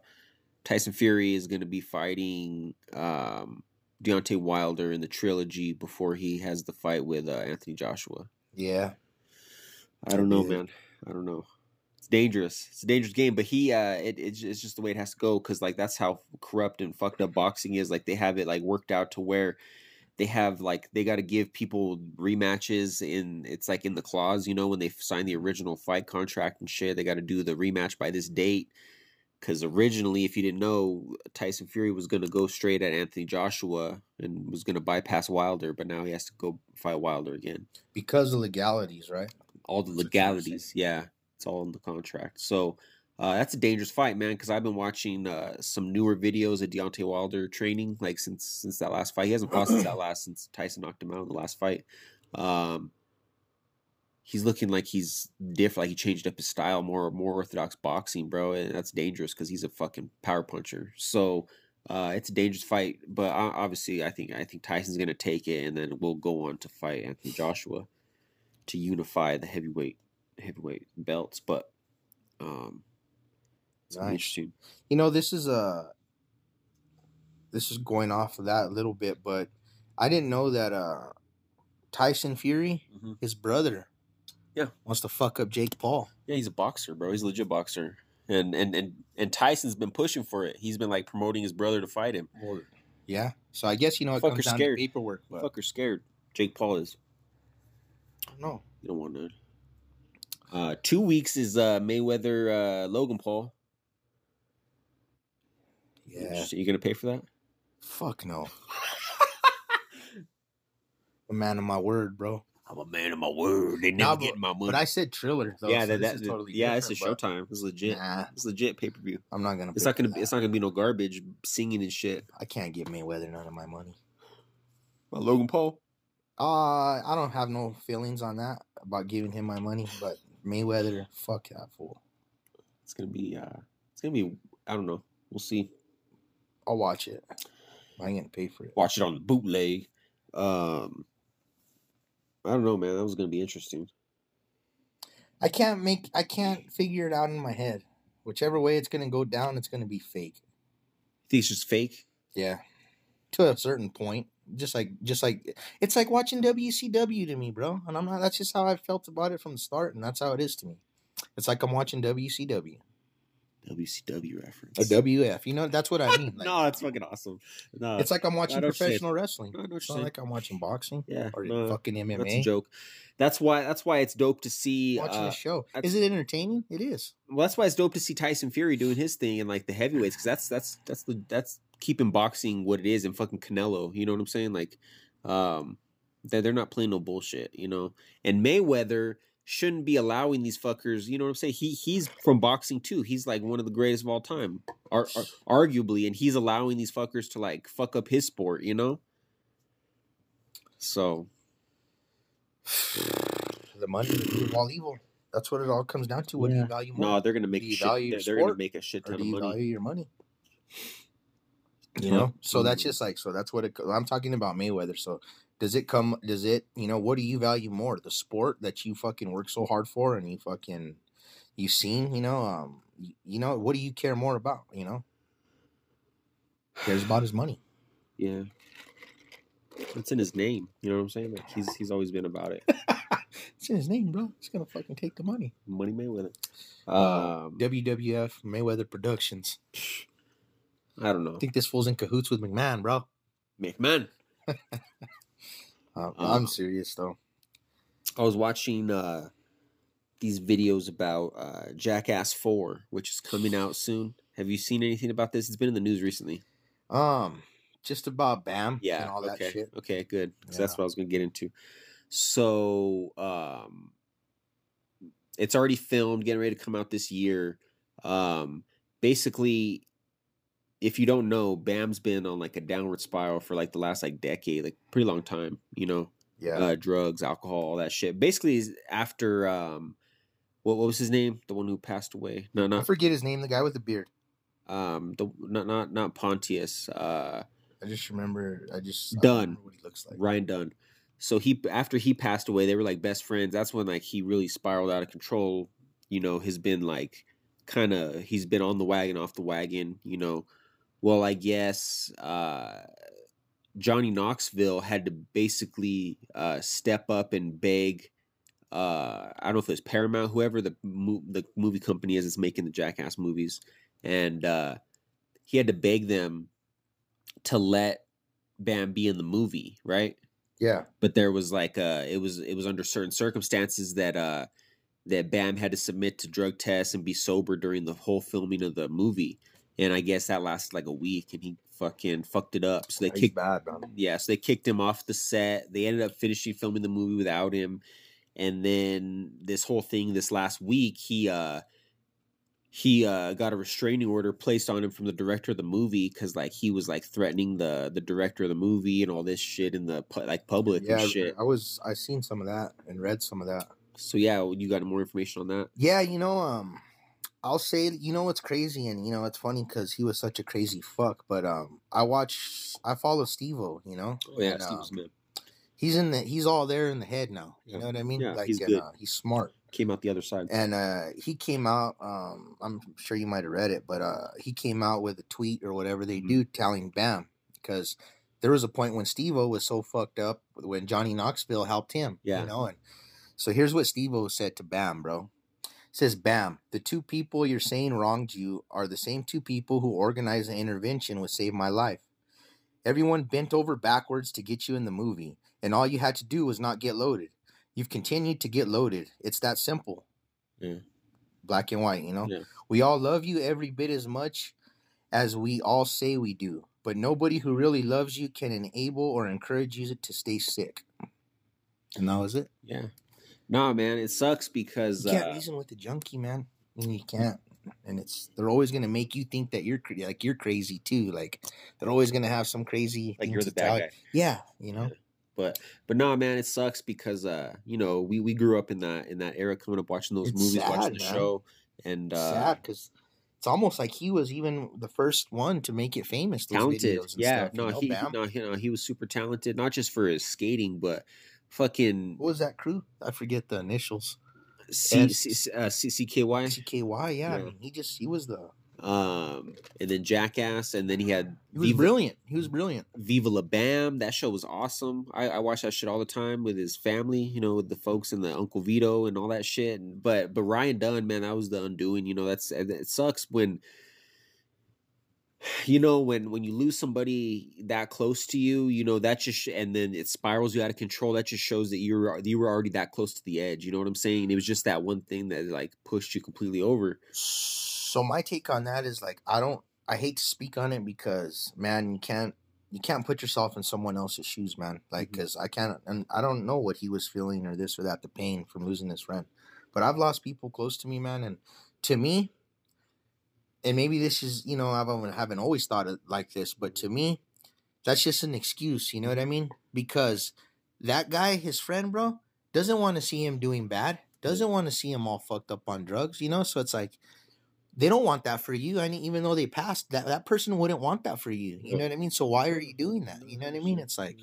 Tyson Fury is going to be fighting um, Deontay Wilder in the trilogy before he has the fight with uh, Anthony Joshua. Yeah, I don't know, did. man. I don't know. It's dangerous. It's a dangerous game, but he, uh, it, it's it's just the way it has to go because like that's how corrupt and fucked up boxing is. Like they have it like worked out to where they have like they got to give people rematches in it's like in the clause, you know, when they sign the original fight contract and shit, they got to do the rematch by this date. Because originally, if you didn't know, Tyson Fury was going to go straight at Anthony Joshua and was going to bypass Wilder, but now he has to go fight Wilder again because of legalities, right? All the That's what you were saying. legalities. Yeah, it's all in the contract. So uh, that's a dangerous fight, man. Because I've been watching uh, some newer videos of Deontay Wilder training, like since since that last fight. He hasn't fought since that last since Tyson knocked him out in the last fight. Um, he's looking like he's different. Like he changed up his style, more more orthodox boxing, bro. And that's dangerous because he's a fucking power puncher. So. Uh, it's a dangerous fight, but uh, obviously, I think I think Tyson's gonna take it, and then we'll go on to fight Anthony Joshua to unify the heavyweight heavyweight belts. But um, it's Nice. interesting. You know, this is a this is going off of that a little bit, but I didn't know that uh Tyson Fury, Mhm. his brother, Yeah. wants to fuck up Jake Paul. Yeah, he's a boxer, bro. He's a legit boxer. and and and and Tyson's been pushing for it. He's been like promoting his brother to fight him. Yeah. So I guess you know it Fucker comes down scared. to paperwork, but Fucker scared. Jake Paul is. No. You don't want that. Uh, two weeks is uh, Mayweather uh, Logan Paul. Yeah. you gonna pay for that? Fuck no. a man of my word, bro. I'm a man of my word. They Nah, never but- get my money. But I said Triller though. yeah, so that, this that is totally yeah, it's a Showtime. It's legit. Nah, It's legit pay per view. I'm not gonna. It's not gonna be. It's not gonna be no garbage singing and shit. I can't give Mayweather none of my money. But Logan Paul. Uh, I don't have no feelings on that about giving him my money, but Mayweather, fuck that fool. It's gonna be. uh It's gonna be. I don't know. We'll see. I'll watch it. I ain't gonna pay for it. Watch it on the bootleg. Um. I don't know, man. That was gonna be interesting. I can't make. I can't figure it out in my head. Whichever way it's gonna go down, it's gonna be fake. think it's just fake? Yeah, to a certain point. Just like, just like, it's like watching WCW to me, bro. And I'm not. That's just how I felt about it from the start, and that's how it is to me. It's like I'm watching WCW, WCW reference. a WF. You know, that's what I mean. Like, no, it's fucking awesome. No, it's like I'm watching I know what you're saying. professional wrestling. I no it's not like I'm watching boxing yeah, or no, fucking MMA. that's a joke. That's why. That's why it's dope to see. Watching uh, a show. Is it entertaining? It is. well, that's why it's dope to see Tyson Fury doing his thing and like the heavyweights because that's that's that's the that's keeping boxing what it is and fucking Canelo. You know what I'm saying? Like, um, they're they're not playing no bullshit. You know, and Mayweather shouldn't be allowing these fuckers. You know what I'm saying? He he's from boxing too. He's like one of the greatest of all time, ar- ar- arguably, and he's allowing these fuckers to like fuck up his sport. You know. So The money, the root all evil. That's what it all comes down to. What do you value more? no, they're gonna make Do you shit. value They're, your they're gonna make a shit or ton do of you money. value your money? You know, so that's just like so. That's what it. I'm talking about Mayweather. So does it come? Does it? You know, what do you value more? The sport that you fucking work so hard for, and you fucking you've seen. You know, um, you, you know, what do you care more about? You know, cares about his money. Yeah. It's in his name. You know what I'm saying? Like he's he's always been about it. It's in his name, bro. He's gonna fucking take the money. Money Mayweather. Uh, Um, WWF Mayweather Productions. I don't know. I think this fool's in cahoots with McMahon, bro. McMahon. Uh, Uh, I'm serious though. I was watching uh these videos about uh Jackass 4, which is coming out soon. Have you seen anything about this? It's been in the news recently. Um, just about Bam. Yeah. and all that okay. shit. Okay, good. 'cause that's what I was gonna get into. So um it's already filmed, getting ready to come out this year. Um basically if you don't know, Bam's been on like a downward spiral for like the last like decade, like pretty long time, you know. Yeah. Uh drugs, alcohol, all that shit. Basically after um what, what was his name? The one who passed away. No, no I forget his name. The guy with the beard. um the not not not Pontius. Uh I just remember. I just I Dunn. remember what he looks like. Ryan Dunn. So he after he passed away, they were like best friends. That's when like he really spiraled out of control. You know, has been like kind of he's been on the wagon, off the wagon. You know, well, I guess uh, Johnny Knoxville had to basically uh, step up and beg. Uh, I don't know if it's Paramount, whoever the mo- the movie company is that's making the Jackass movies, and uh, he had to beg them to let Bam be in the movie, right? Yeah. but there was like uh it was it was under certain circumstances that uh that Bam had to submit to drug tests and be sober during the whole filming of the movie. And I guess that lasted like a week and he fucking fucked it up. So they He's kicked bad, man. yeah, so they kicked him off the set. They ended up finishing filming the movie without him. And then this whole thing this last week, he uh he uh got a restraining order placed on him from the director of the movie because like he was like threatening the the director of the movie and all this shit in the like public Yeah, and shit. I was. I seen some of that and read some of that. So yeah, you got more information on that? Yeah, you know, um, I'll say, you know, what's crazy, and you know, it's funny because he was such a crazy fuck. But um, I watch, I follow Steve-O, you know. Oh yeah, and, Steve um, Smith he's in the, he's all there in the head now. You Yeah. know what I mean? Yeah, like, he's and, good. Uh, he's smart. came out the other side. and uh he came out um i'm sure you might have read it but uh he came out with a tweet or whatever they Mhm. do telling bam because there was a point when steve-o was so fucked up when johnny knoxville helped him Yeah. you know and so here's what steve-o said to bam bro says, "Bam! The two people you're saying wronged you are the same two people who organized the intervention which saved my life. Everyone bent over backwards to get you in the movie, and all you had to do was not get loaded. You've continued to get loaded. It's that simple. Yeah. Black and white, you know. Yeah. We all love you every bit as much as we all say we do, but nobody who really loves you can enable or encourage you to stay sick." And that was it. Yeah. Nah, man, it sucks because You can't uh, reason with the junkie, man. I mean, you can't. And it's they're always gonna make you think that you're like you're crazy too. Like they're always gonna have some crazy. like you're the bad guy. Yeah, you know. But but no, man, it sucks because uh, you know, we we grew up in that in that era, coming up watching those It's movies, sad, watching the man. show, and uh, Sad because it's almost like he was even the first one to make it famous. Those talented. and Yeah, stuff, you know, he, he no, he, no, he was super talented, not just for his skating, but fucking What was that crew? I forget the initials. C, S- C, uh, C, CKY. CKY. Yeah, I mean, he just he was the Um, and then Jackass, and then he had he was Viva, brilliant. He was brilliant. Viva La Bam. That show was awesome. I, I watch that shit all the time with his family, you know, with the folks and the Uncle Vito and all that shit. And, but but Ryan Dunn, man, that was the undoing. You know, that's it sucks when you know when when you lose somebody that close to you you know that just and then it spirals you out of control that just shows that you were you were already that close to the edge you know what i'm saying? It was just that one thing that like pushed you completely over. So my take on that is like I don't I hate to speak on it because man you can't you can't put yourself in someone else's shoes man. Like mm-hmm. because I can't and I don't know what he was feeling or this or that the pain from losing his friend. But I've lost people close to me man and to me and maybe this is you know I haven't, haven't always thought it like this but to me that's just an excuse you know what I mean because that guy his friend bro doesn't want to see him doing bad doesn't want to see him all fucked up on drugs you know so it's like they don't want that for you. I mean, even though they passed, that that person wouldn't want that for you. You know what I mean? So why are you doing that? You know what I mean? It's like,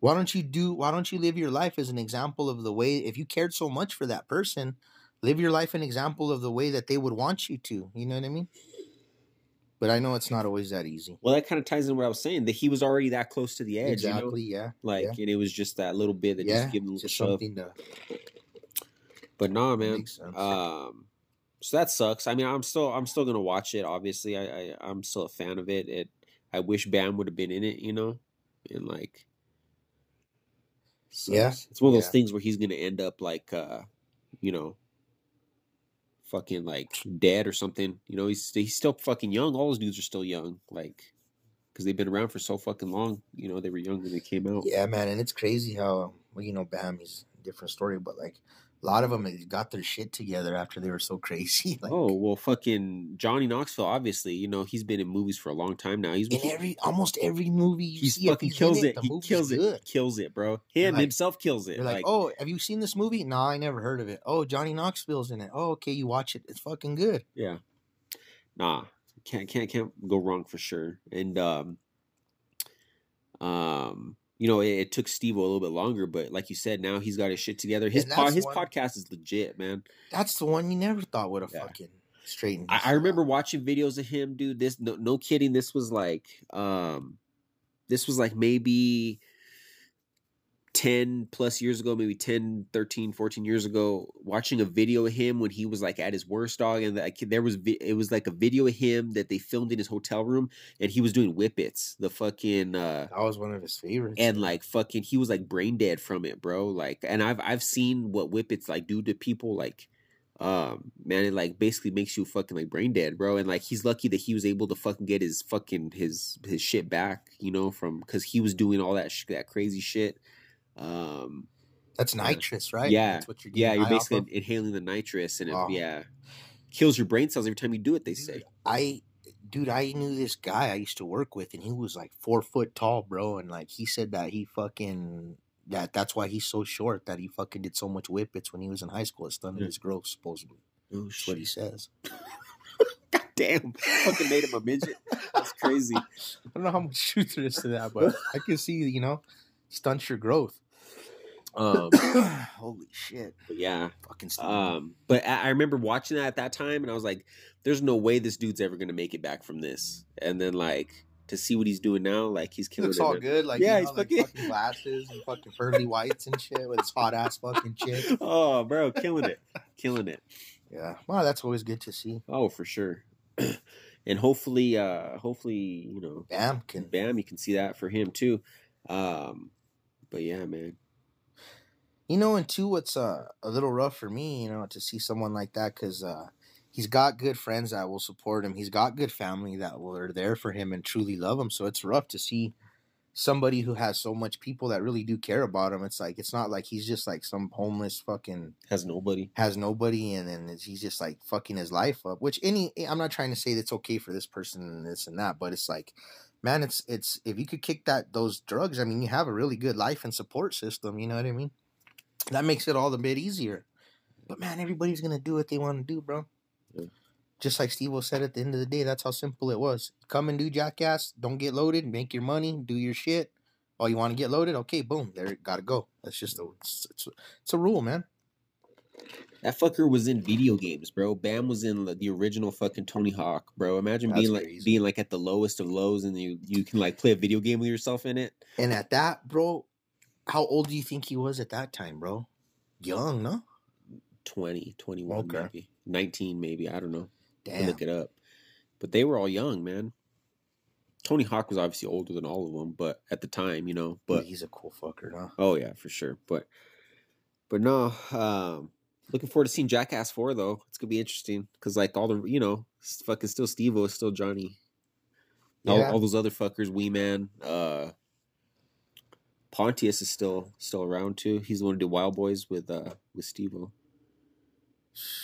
why don't you do? Why don't you live your life as an example of the way? If you cared so much for that person, live your life an example of the way that they would want you to. You know what I mean? But I know it's not always that easy. well that kind of ties in what i was saying that he was already that close to the edge exactly. you know Yeah. like yeah. and it was just that little bit that Yeah. just gave him a little Just shove something to. but nah man um so that sucks i mean i'm still i'm still gonna watch it obviously i, I i'm still a fan of it it i wish bam would have been in it you know and like Yeah, sucks. it's one of those yeah. things where he's gonna end up like uh you know fucking like dead or something you know he's he's still fucking young all those dudes are still young like because they've been around for so fucking long you know they were young when they came out. Yeah, man, and it's crazy how well, you know, Bam is different story, but like a lot of them got their shit together after they were so crazy. Like, oh well fucking johnny knoxville obviously you know he's been in movies for a long time now he's in every almost every movie you see, fucking kills it. the He kills it. Kills it, bro. Him like- himself kills it. You're like, oh, have you seen this movie? No, I never heard of it. Oh, Johnny Knoxville's in it. Oh, okay, you watch it. It's fucking good. yeah. Nah, can't can't can't go wrong for sure. And um, um, you know, it, it took Steve a little bit longer, but like you said, now he's got his shit together. His that's his one- podcast is legit, man. That's the one you never thought would have Yeah. fucking straightened. I, I remember watching videos of him, dude. This no, no kidding. This was like um, this was like maybe 10 plus years ago maybe 10 13 14 years ago watching a video of him when he was like at his worst dog and like there was vi- it was like a video of him that they filmed in his hotel room and he was doing whippets the fucking uh That was one of his favorites. and like fucking he was like brain dead from it bro like and i've i've seen what whippets like do to people like um man it like basically makes you fucking like brain dead bro and like he's lucky that he was able to fucking get his fucking his his shit back you know from because he was doing all that sh- that crazy shit um That's nitrous, right? yeah That's what you're doing. yeah you're basically of? inhaling the nitrous and it, yeah kills your brain cells every time you do it they Dude, say I, dude, I knew this guy I used to work with, and he was like four foot tall, bro. And like he said that he fucking that that's why he's so short. That he fucking did so much whippets when he was in high school. It stunted Yeah. his growth, supposedly. oh That's what he says. god damn fucking made him a midget that's crazy I don't know how much truth there is to that, but I can see, you know, stunts your growth. Um Holy shit. but yeah Fucking Steve. Um, but I, I remember watching that at that time, and I was like, "There's no way this dude's ever gonna make it back from this." And then like to see what he's doing now, like he's he killing looks it. all man. good. Like, Yeah, yeah, he's he's like fucking- fucking glasses and fucking pearly whites and shit with his hot ass fucking chick. Oh, bro, killing it, killing it. Yeah. Well, that's always good to see. Oh, for sure. and hopefully, uh, hopefully, you know, Bam can. Bam, you can see that for him too. Um, but yeah, man. You know, and two, what's uh, a little rough for me, you know, to see someone like that because uh, he's got good friends that will support him. He's got good family that will are there for him and truly love him. So it's rough to see somebody who has so much people that really do care about him. It's like it's not like he's just like some homeless fucking Has nobody. has nobody and then he's just like fucking his life up. Which any I'm not trying to say that's okay for this person and this and that, but it's like, man, it's it's if you could kick that those drugs, I mean, you have a really good life and support system. You know what I mean? That makes it all the bit easier. But man, everybody's gonna do what they want to do, bro. Yeah. Just like Steve said at the end of the day, that's how simple it was. Come and do jackass. Don't get loaded. Make your money. Do your shit. Oh, you want to get loaded? Okay, boom. There, gotta go. That's just a it's, it's, it's a rule, man. That fucker was in video games, bro. Bam was in the, the original fucking Tony Hawk, bro. Imagine That's being like crazy. being like at the lowest of lows, and you you can like play a video game with yourself in it. And at that, bro, how old do you think he was at that time, bro? Young, no? 20, 21, Okay. maybe 19, maybe I don't know. Damn. Look it up. But they were all young, man. Tony Hawk was obviously older than all of them, but at the time, you know. But he's a cool fucker, huh? oh yeah, for sure. But but no, um, looking forward to seeing Jackass Four though. It's gonna be interesting because like all the you know, fucking still Steve-O is still Johnny. All, all those other fuckers, Wee Man, uh, Pontius is still still around too. He's the one who did Wild Boys with uh with Steve-O.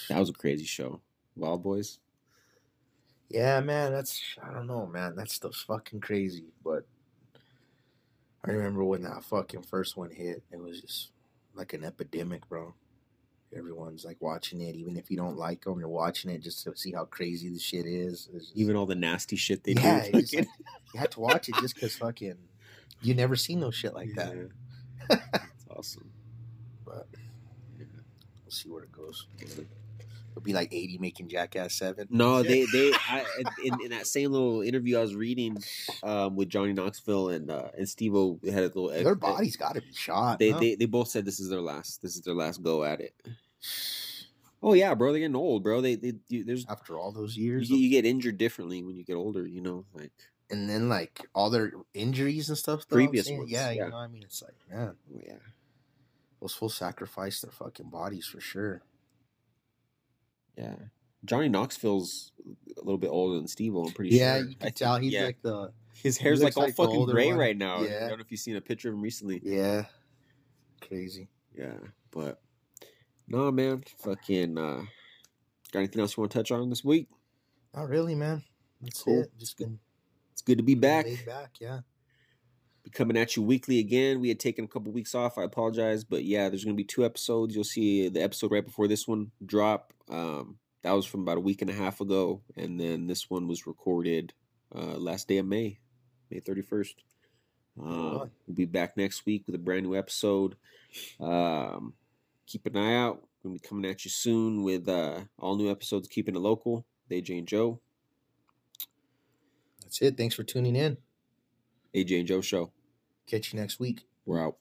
That was a crazy show. Wild Boys. Yeah, man, that's I don't know, man. That stuff's fucking crazy. But I remember when that fucking first one hit, it was just like an epidemic, bro. Everyone's like watching it, even if you don't like them, you're watching it just to see how crazy the shit is. Just- Even all the nasty shit they yeah, do. just- you had to watch it just because fucking you never seen no shit like that. It's awesome. But Yeah. we'll see where it goes. It'll be like eighty making Jackass Seven. No, they they I, in, in that same little interview I was reading um, with Johnny Knoxville and uh, and Steve O had a little their bodies got to be shot. They, huh? they they both said this is their last this is their last go at it. Oh yeah, bro, they're getting old, bro. They they you, there's after all those you, years, get- you get injured differently when you get older. You know, like and then like all their injuries and stuff. though, Previous ones, yeah, yeah. you know, what I mean, it's like man, oh, yeah, those full sacrifice their fucking bodies for sure. yeah. Johnny Knoxville's a little bit older than Steve I'm pretty Yeah, sure. you I can tell think- he's yeah. like the his hair's like all like fucking gray one. right now. Yeah. I don't know if you've seen a picture of him recently. yeah, crazy. Yeah, but no, man, fucking. uh Got anything else you want to touch on this week? Not really, man. That's Cool. it. Just been good to be back. back. Yeah. Be coming at you weekly again. We had taken a couple weeks off. I apologize, but yeah, there's gonna be two episodes. You'll see the episode right before this one drop. Um, that was from about a week and a half ago, and then this one was recorded uh, last day of May, May 31st. Um, we'll be back next week with a brand new episode. Um, keep an eye out. We're gonna be coming at you soon with uh, all new episodes. Keeping it local. AJ Jane Joe, That's it. Thanks for tuning in. AJ and Joe show. Catch you next week. We're out.